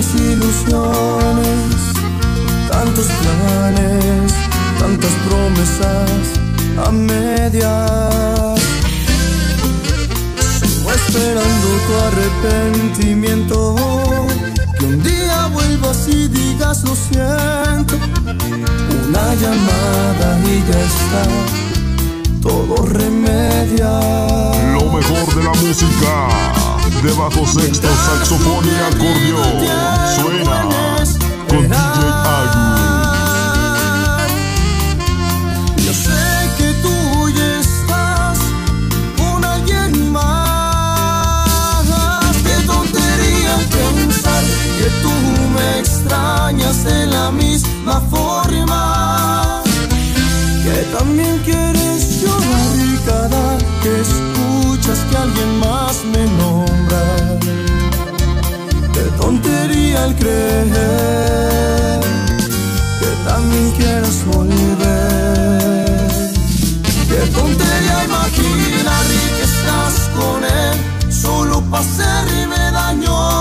tantas ilusiones, tantos planes, tantas promesas a medias. Sigo esperando tu arrepentimiento, que un día vuelvas y digas lo siento. Una llamada y ya está, todo remedia. Lo mejor de la música de bajo sexto, saxofón y acordeón. alguien más me nombra. Qué tontería al creer que también quieres volver. Qué tontería imaginar que estás con él solo para hacerme daño.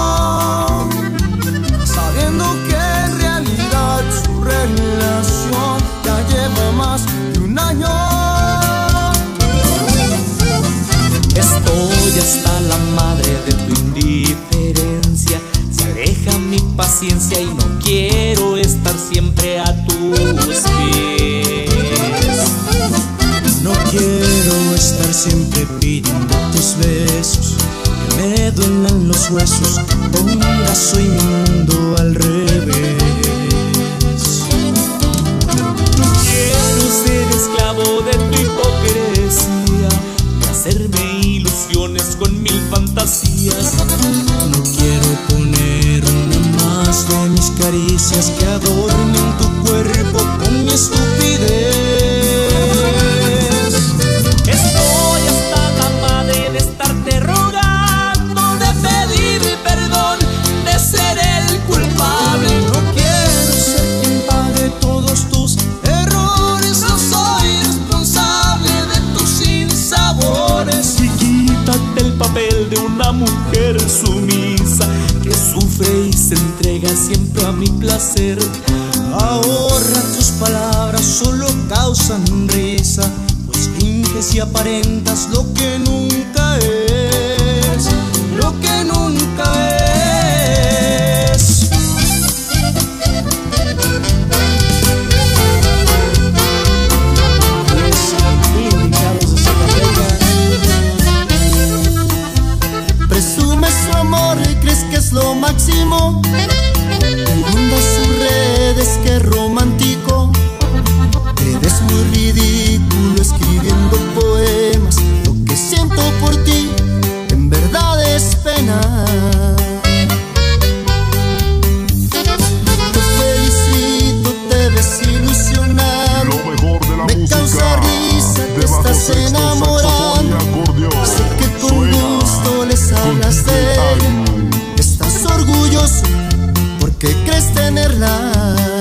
mi paciencia y no quiero estar siempre a tus pies. No quiero estar siempre pidiendo tus besos, que me duelan los huesos. Ponga soy mi mundo al. caricias que adornan tu cuerpo con mi estupidez. siempre a mi placer. Ahorra tus palabras, solo causan risa, pues finges y aparentas lo que nunca es, lo que nunca es. tenerla.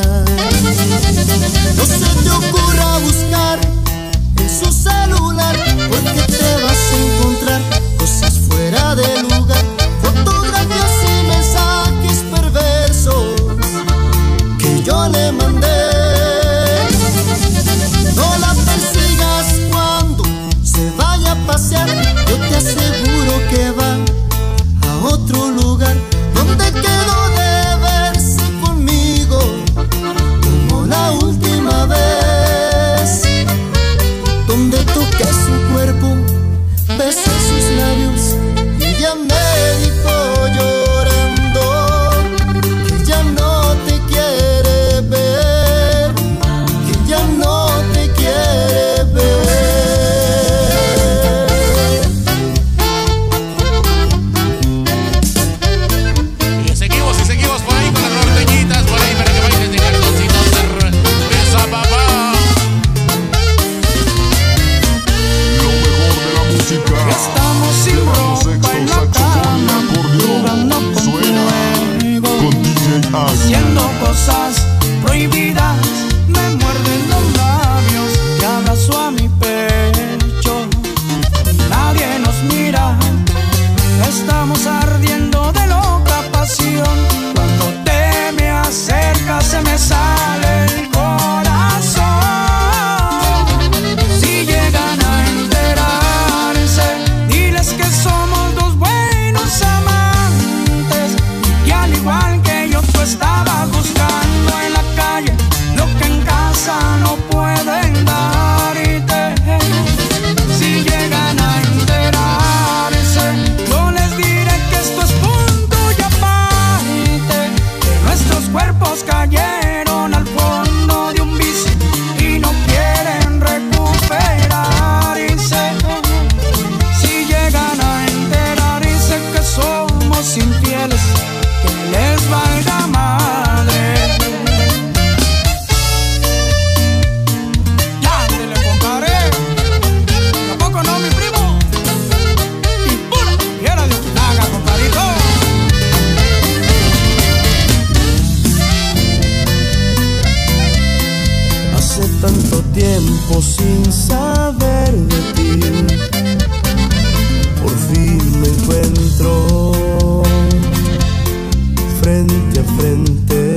tanto tiempo sin saber de ti. Por fin me encuentro frente a frente.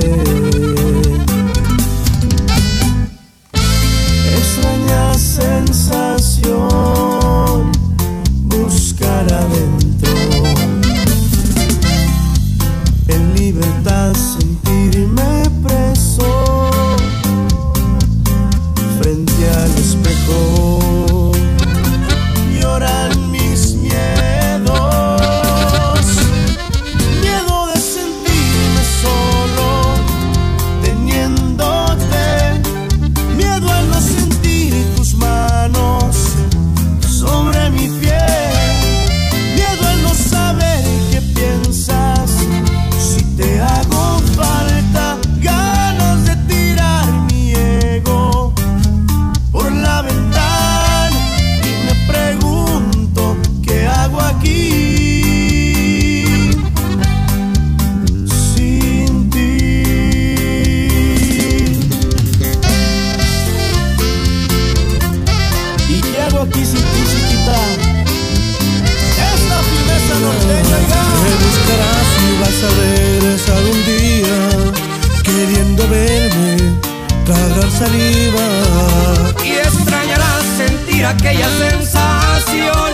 y extrañarás sentir aquella sensación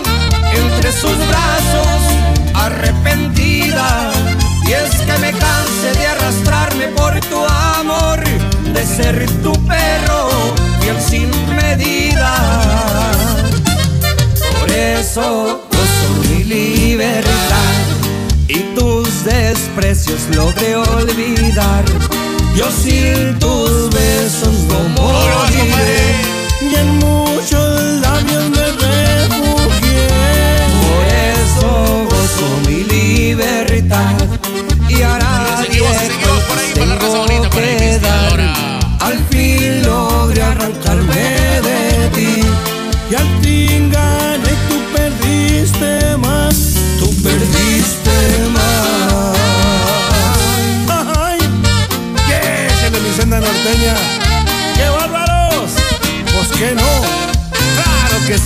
entre sus brazos arrepentida. Y es que me cansé de arrastrarme por tu amor de ser tu perro fiel sin medida. Por eso gozo mi libertad y tus desprecios logré olvidar. Yo sin tus besos no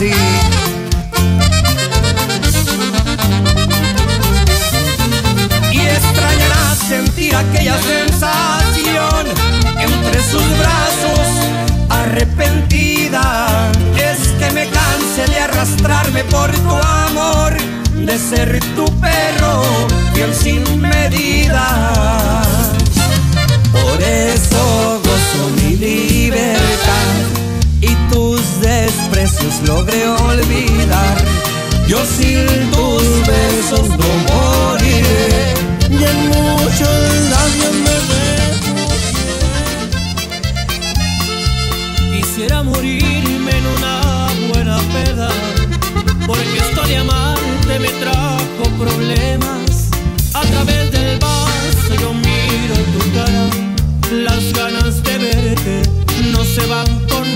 Y extrañarás sentir aquella sensación entre sus brazos arrepentida. Es que me canse de arrastrarme por tu amor, de ser tu perro, fiel sin medida. Por eso gozo mi libertad desprecios logré olvidar. Yo sin tus besos no moriré, y en muchos labios me veo. Quisiera morirme en una buena peda, porque esto de amarte me trajo problemas. A través del vaso yo miro tu cara, las ganas de verte no se van con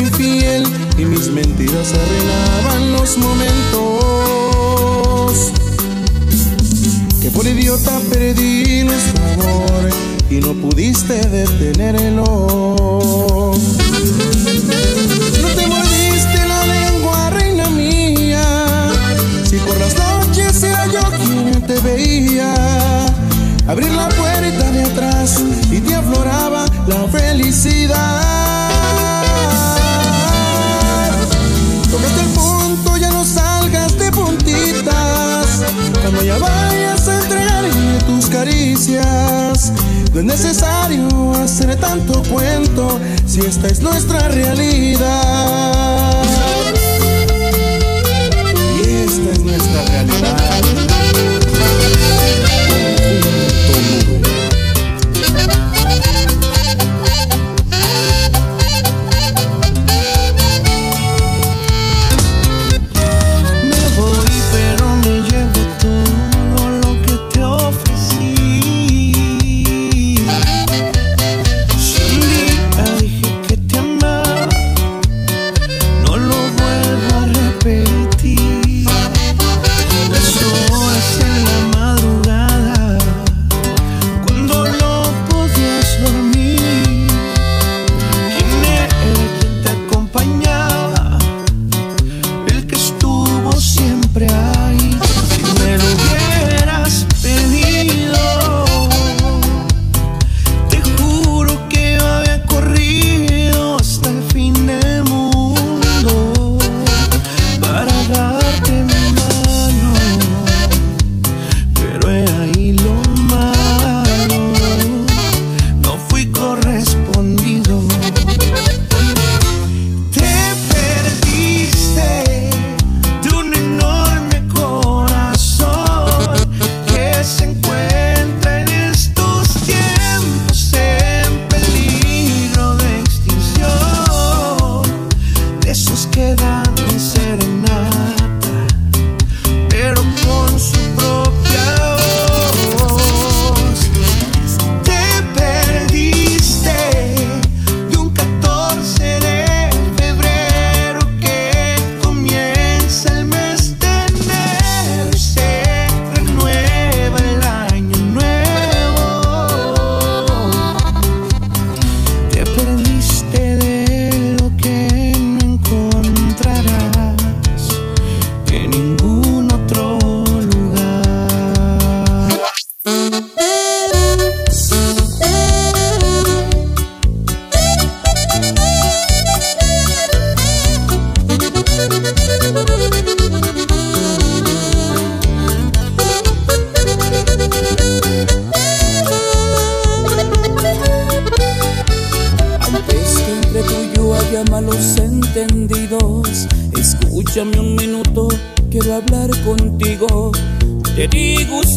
y mis mentiras arruinaban los momentos. Que por idiota perdí nuestro amor y no pudiste detenerlo. No te mordiste la lengua, reina mía. Si por las noches sea yo quien te veía, abrir la puerta de atrás y te afloraba la felicidad. No es necesario hacer tanto cuento si esta es nuestra realidad.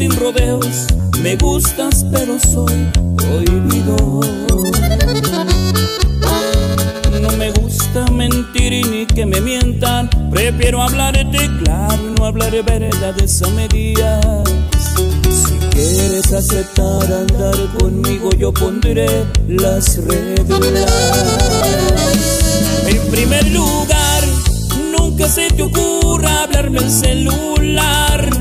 sin rodeos, me gustas pero soy prohibido. No me gusta mentir y ni que me mientan, prefiero hablarte claro y no hablaré verdades a medias. Si quieres aceptar andar conmigo, yo pondré las reglas. En primer lugar, nunca se te ocurra hablarme el celular